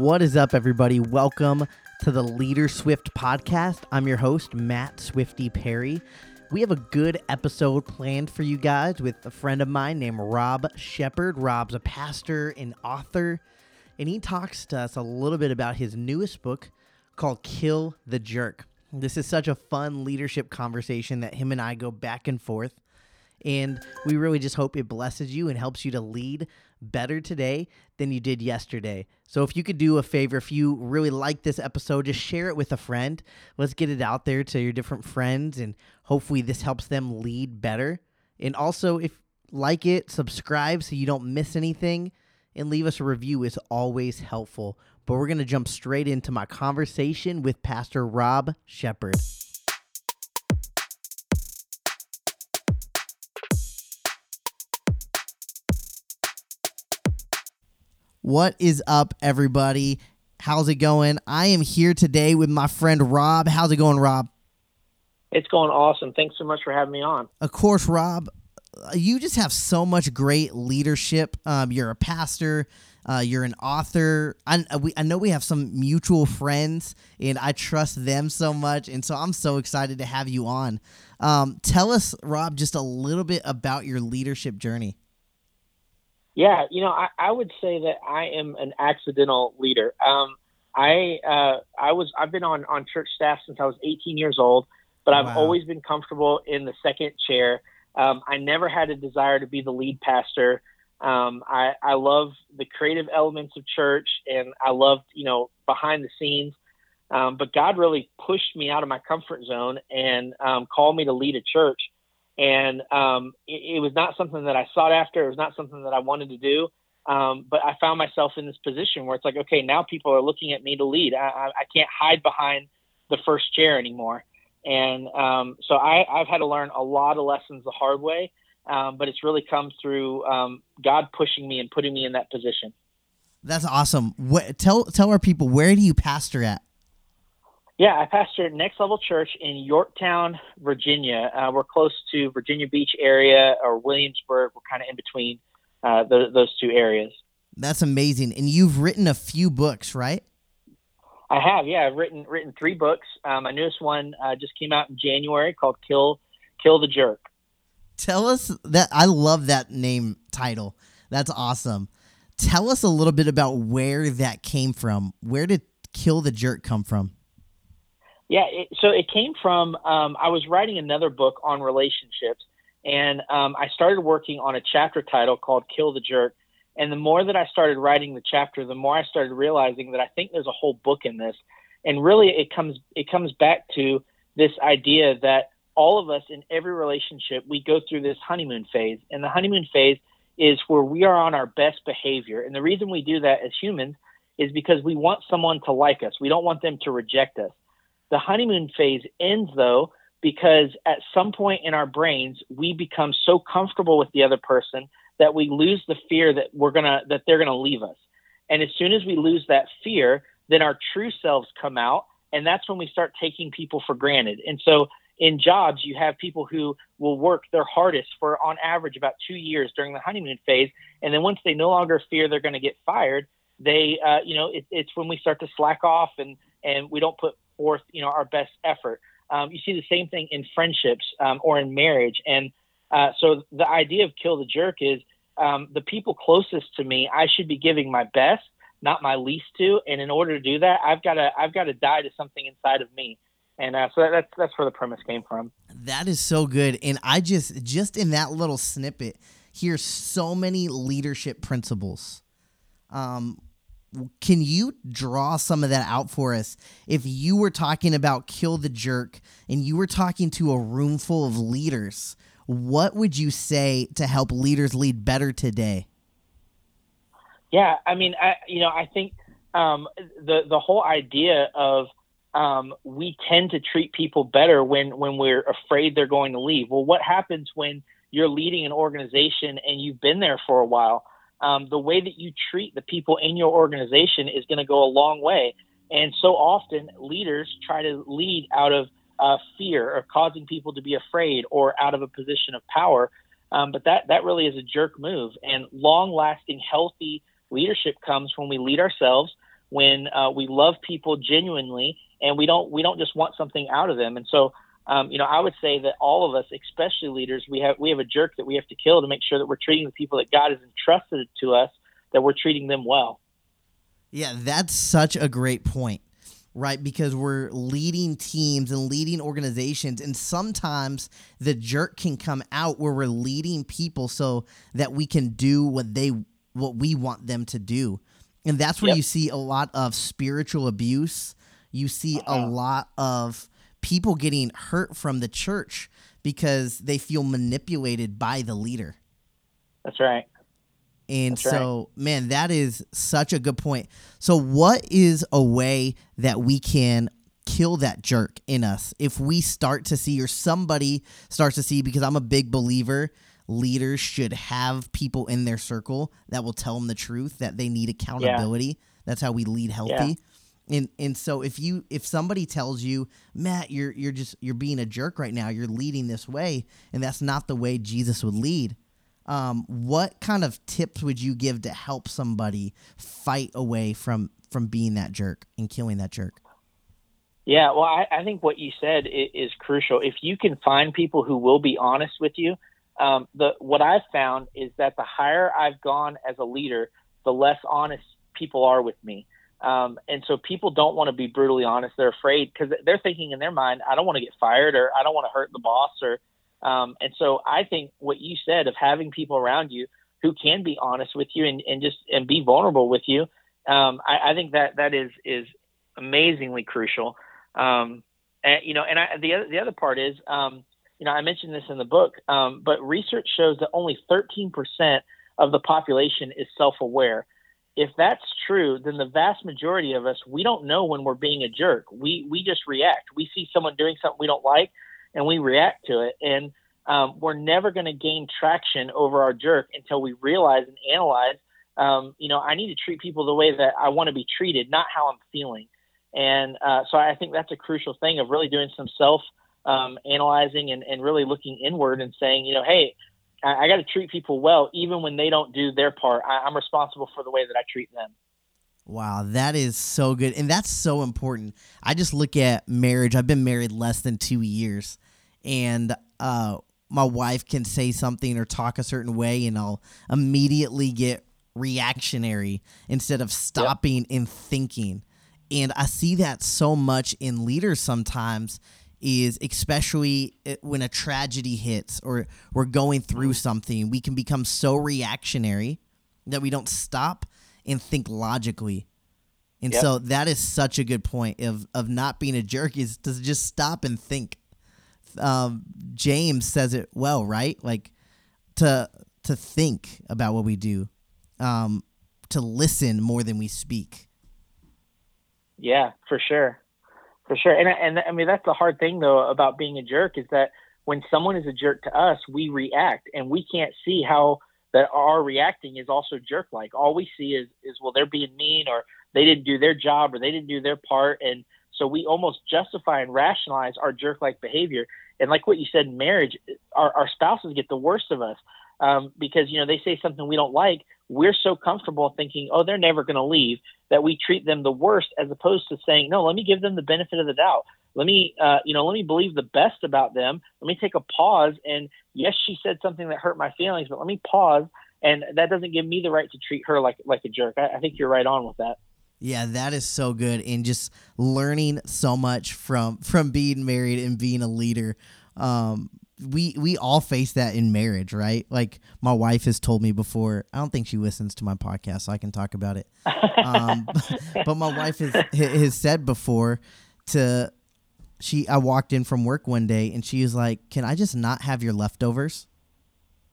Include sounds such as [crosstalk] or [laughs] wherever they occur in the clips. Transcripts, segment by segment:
What is up, everybody? Welcome to the Leader Swift podcast. I'm your host, Matt Swifty Perry. We have a good episode planned for you guys with a friend of mine named Rob Shepard. Rob's a pastor and author, and he talks to us a little bit about his newest book called Kill the Jerk. This is such a fun leadership conversation that him and I go back and forth. And we really just hope it blesses you and helps you to lead better today than you did yesterday. So if you could do a favor, if you really like this episode, just share it with a friend. Let's get it out there to your different friends and hopefully this helps them lead better. And also if like it, subscribe so you don't miss anything and leave us a review is always helpful. But we're going to jump straight into my conversation with Pastor Rob Shepard. What is up, everybody? How's it going? I am here today with my friend Rob. How's it going, Rob? It's going awesome. Thanks so much for having me on. Of course, Rob. uh, You just have so much great leadership. Um, you're a pastor. Uh, you're an author. I, uh, we, I know we have some mutual friends, and I trust them so much. And so I'm so excited to have you on. Um, tell us, Rob, just a little bit about your leadership journey. Yeah, you know, I, I would say that I am an accidental leader. Um, I uh, I was I've been on on church staff since I was 18 years old, but I've Wow. always been comfortable in the second chair. Um, I never had a desire to be the lead pastor. Um, I, I love the creative elements of church, and I loved you know behind the scenes. Um, but God really pushed me out of my comfort zone and um, called me to lead a church. And um, it, it was not something that I sought after. It was not something that I wanted to do. Um, but I found myself in this position where it's like, okay, now people are looking at me to lead. I, I, can't hide behind the first chair anymore. And um, so I, I've had to learn a lot of lessons the hard way. Um, but it's really come through um, God pushing me and putting me in that position. That's awesome. What, tell tell our people where do you pastor at? Yeah, I pastor Next Level Church in Yorktown, Virginia. Uh, we're close to Virginia Beach area or Williamsburg. We're kind of in between uh, th- those two areas. That's amazing. And you've written a few books, right? I have, yeah. I've written written three books. Um, my newest one uh, just came out in January called "Kill Kill the Jerk." Tell us that I love that name title. That's awesome. Tell us a little bit about where that came from. Where did Kill the Jerk come from? Yeah, it, so it came from um, I was writing another book on relationships, and um, I started working on a chapter title called "Kill the Jerk." And the more that I started writing the chapter, the more I started realizing that I think there's a whole book in this. And really, it comes it comes back to this idea that all of us in every relationship we go through this honeymoon phase, and the honeymoon phase is where we are on our best behavior. And the reason we do that as humans is because we want someone to like us. We don't want them to reject us. The honeymoon phase ends though because at some point in our brains we become so comfortable with the other person that we lose the fear that we're gonna that they're gonna leave us. And as soon as we lose that fear, then our true selves come out, and that's when we start taking people for granted. And so in jobs, you have people who will work their hardest for on average about two years during the honeymoon phase, and then once they no longer fear they're going to get fired, they uh, you know it, it's when we start to slack off and and we don't put forth you know our best effort. Um, you see the same thing in friendships um, or in marriage, and uh, so the idea of kill the jerk is um, the people closest to me. I should be giving my best, not my least to, and in order to do that, I've got to I've got to die to something inside of me, and uh, so that, that's that's where the premise came from. That is so good. And I just just in that little snippet hear so many leadership principles. Um can you draw some of that out for us? If you were talking about kill the jerk and you were talking to a room full of leaders, what would you say to help leaders lead better today? Yeah, I mean, I you know, I think um, the the whole idea of um, we tend to treat people better when when we're afraid they're going to leave. Well, what happens when you're leading an organization and you've been there for a while? Um, the way that you treat the people in your organization is going to go a long way. And so often, leaders try to lead out of uh, fear or causing people to be afraid or out of a position of power. Um, but that that really is a jerk move. And long lasting, healthy leadership comes when we lead ourselves, when uh, we love people genuinely and we don't we don't just want something out of them. And so, um, you know, I would say that all of us, especially leaders, we have we have a jerk that we have to kill to make sure that we're treating the people that God has entrusted to us that we're treating them well. Yeah, that's such a great point right? Because we're leading teams and leading organizations, and sometimes the jerk can come out where we're leading people so that we can do what they what we want them to do. And that's where yep. you see a lot of spiritual abuse. You see uh-huh. a lot of people getting hurt from the church because they feel manipulated by the leader. That's right. And That's so, right. man, that is such a good point. So, what is a way that we can kill that jerk in us if we start to see, or somebody starts to see, because I'm a big believer leaders should have people in their circle that will tell them the truth that they need accountability yeah. that's how we lead healthy yeah. And and so if you if somebody tells you matt you're you're just you're being a jerk right now. You're leading this way and that's not the way jesus would lead um, what kind of tips would you give to help somebody fight away from from being that jerk and killing that jerk? Yeah well i, I think what you said is, is crucial. If you can find people who will be honest with you um, the what I've found is that the higher I've gone as a leader, the less honest people are with me. Um, and so people don't want to be brutally honest. They're afraid because they're thinking in their mind, I don't want to get fired or I don't want to hurt the boss or. Um, and so I think what you said of having people around you who can be honest with you and, and just and be vulnerable with you, um, I, I think that that is is amazingly crucial. Um, and you know, and I, the other the other part is, um, you know, I mentioned this in the book, um, but research shows that only 13% of the population is self-aware. If that's true, then the vast majority of us, we don't know when we're being a jerk. We we just react. We see someone doing something we don't like, and we react to it. And um, we're never going to gain traction over our jerk until we realize and analyze. Um, you know, I need to treat people the way that I want to be treated, not how I'm feeling. And uh, so I think that's a crucial thing of really doing some self um, analyzing and, and really looking inward and saying, you know, hey, I, I got to treat people well, even when they don't do their part. I, I'm responsible for the way that I treat them. Wow, that is so good. And that's so important. I just look at marriage. I've been married less than two years. And uh, my wife can say something or talk a certain way, and I'll immediately get reactionary instead of stopping yep. and thinking. And I see that so much in leaders sometimes is especially eh, when a tragedy hits or we're going through something, we can become so reactionary that we don't stop and think logically. And yep. so that is such a good point of of not being a jerk is to just stop and think. Um, James says it well, right? Like to to think about what we do, um, to listen more than we speak. Yeah, for sure for sure. And and I mean that's the hard thing though about being a jerk is that when someone is a jerk to us, we react and we can't see how that our reacting is also jerk like. All we see is is well they're being mean or they didn't do their job or they didn't do their part and so we almost justify and rationalize our jerk like behavior. And like what you said in marriage, our, our spouses get the worst of us um, because you know they say something we don't like, we're so comfortable thinking, oh, they're never going to leave, that we treat them the worst, as opposed to saying, no, let me give them the benefit of the doubt. Let me, uh, you know, let me believe the best about them. Let me take a pause. And yes, she said something that hurt my feelings, but let me pause. And that doesn't give me the right to treat her like like a jerk. I, I think you're right on with that. Yeah, that is so good, and just learning so much from from being married and being a leader. Um, we we all face that in marriage, right? Like my wife has told me before. I don't think she listens to my podcast, so I can talk about it. Um, [laughs] [laughs] but my wife has has said before to she. I walked in from work one day and she was like, "Can I just not have your leftovers?"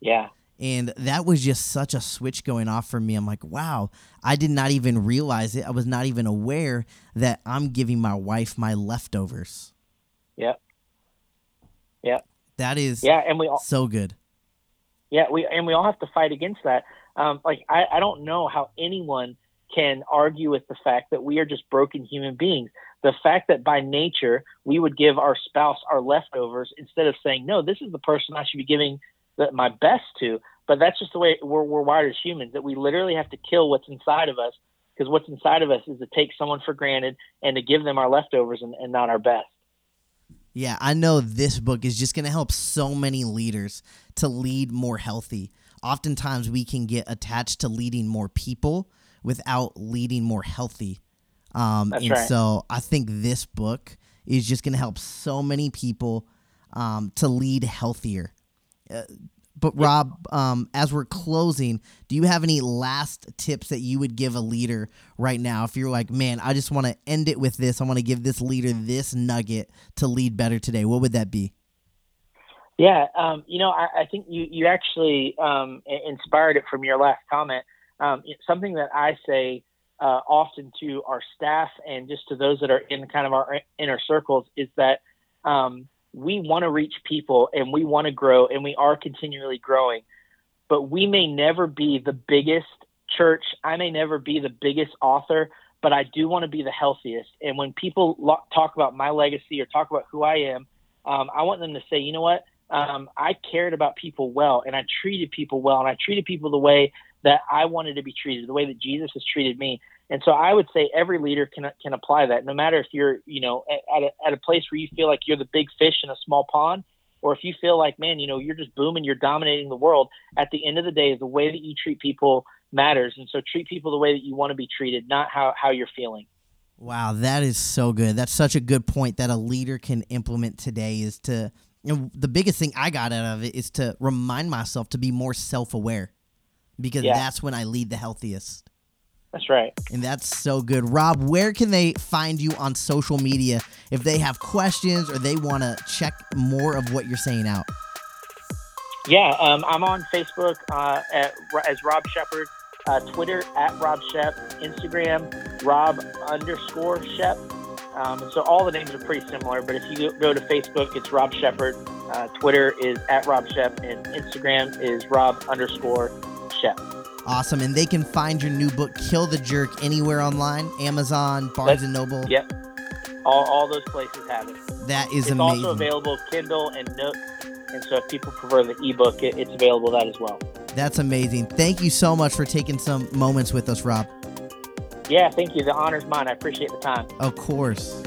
Yeah. And that was just such a switch going off for me. I'm like, wow, I did not even realize it. I was not even aware that I'm giving my wife my leftovers. Yep. Yep. That is yeah, and we all, so good. Yeah, we and we all have to fight against that. Um, like I, I don't know how anyone can argue with the fact that we are just broken human beings. The fact that by nature we would give our spouse our leftovers instead of saying, no, this is the person I should be giving the, my best to. But that's just the way we're, we're wired as humans that we literally have to kill what's inside of us because what's inside of us is to take someone for granted and to give them our leftovers and, and not our best. Yeah, I know this book is just going to help so many leaders to lead more healthy. Oftentimes, we can get attached to leading more people without leading more healthy. Um, and right. so I think this book is just going to help so many people um, to lead healthier. Uh, but Rob, um, as we're closing, do you have any last tips that you would give a leader right now? If you're like, man, I just want to end it with this, I want to give this leader this nugget to lead better today. What would that be? Yeah, um, you know, I, I think you you actually um, inspired it from your last comment. Um, something that I say uh, often to our staff and just to those that are in kind of our inner circles is that um, we want to reach people and we want to grow and we are continually growing, but we may never be the biggest church. I may never be the biggest author, but I do want to be the healthiest. And when people lo- talk about my legacy or talk about who I am, um, I want them to say, you know what? Um, I cared about people well and I treated people well and I treated people the way that I wanted to be treated, the way that Jesus has treated me. And so I would say every leader can can apply that, no matter if you're, you know, at, a, at a place where you feel like you're the big fish in a small pond, or if you feel like, man, you know, you're just booming, you're dominating the world. At the end of the day, the way that you treat people matters, and so treat people the way that you want to be treated, not how how you're feeling. Wow, that is so good. That's such a good point that a leader can implement today is to you know, the biggest thing I got out of it is to remind myself to be more self-aware because Yeah. that's when I lead the healthiest. That's right. And that's so good. Rob, where can they find you on social media if they have questions or they want to check more of what you're saying out? Yeah, um, I'm on Facebook uh, at, as Rob Shepard, uh, Twitter at Rob Shep, Instagram Rob underscore Shep. Um, so all the names are pretty similar, but if you go- to Facebook, it's Rob Shepard. Uh, Twitter is at Rob Shep, and Instagram is Rob underscore Shep. Awesome. And they can find your new book, Kill the Jerk, anywhere online Amazon, Barnes and Noble. Yep. All, all those places have it. That is amazing. it's amazing. also available Kindle and Nook. And so if people prefer the ebook, it, it's available that as well. That's amazing. Thank you so much for taking some moments with us, Rob. Yeah, thank you. The honor's mine. I appreciate the time. Of course.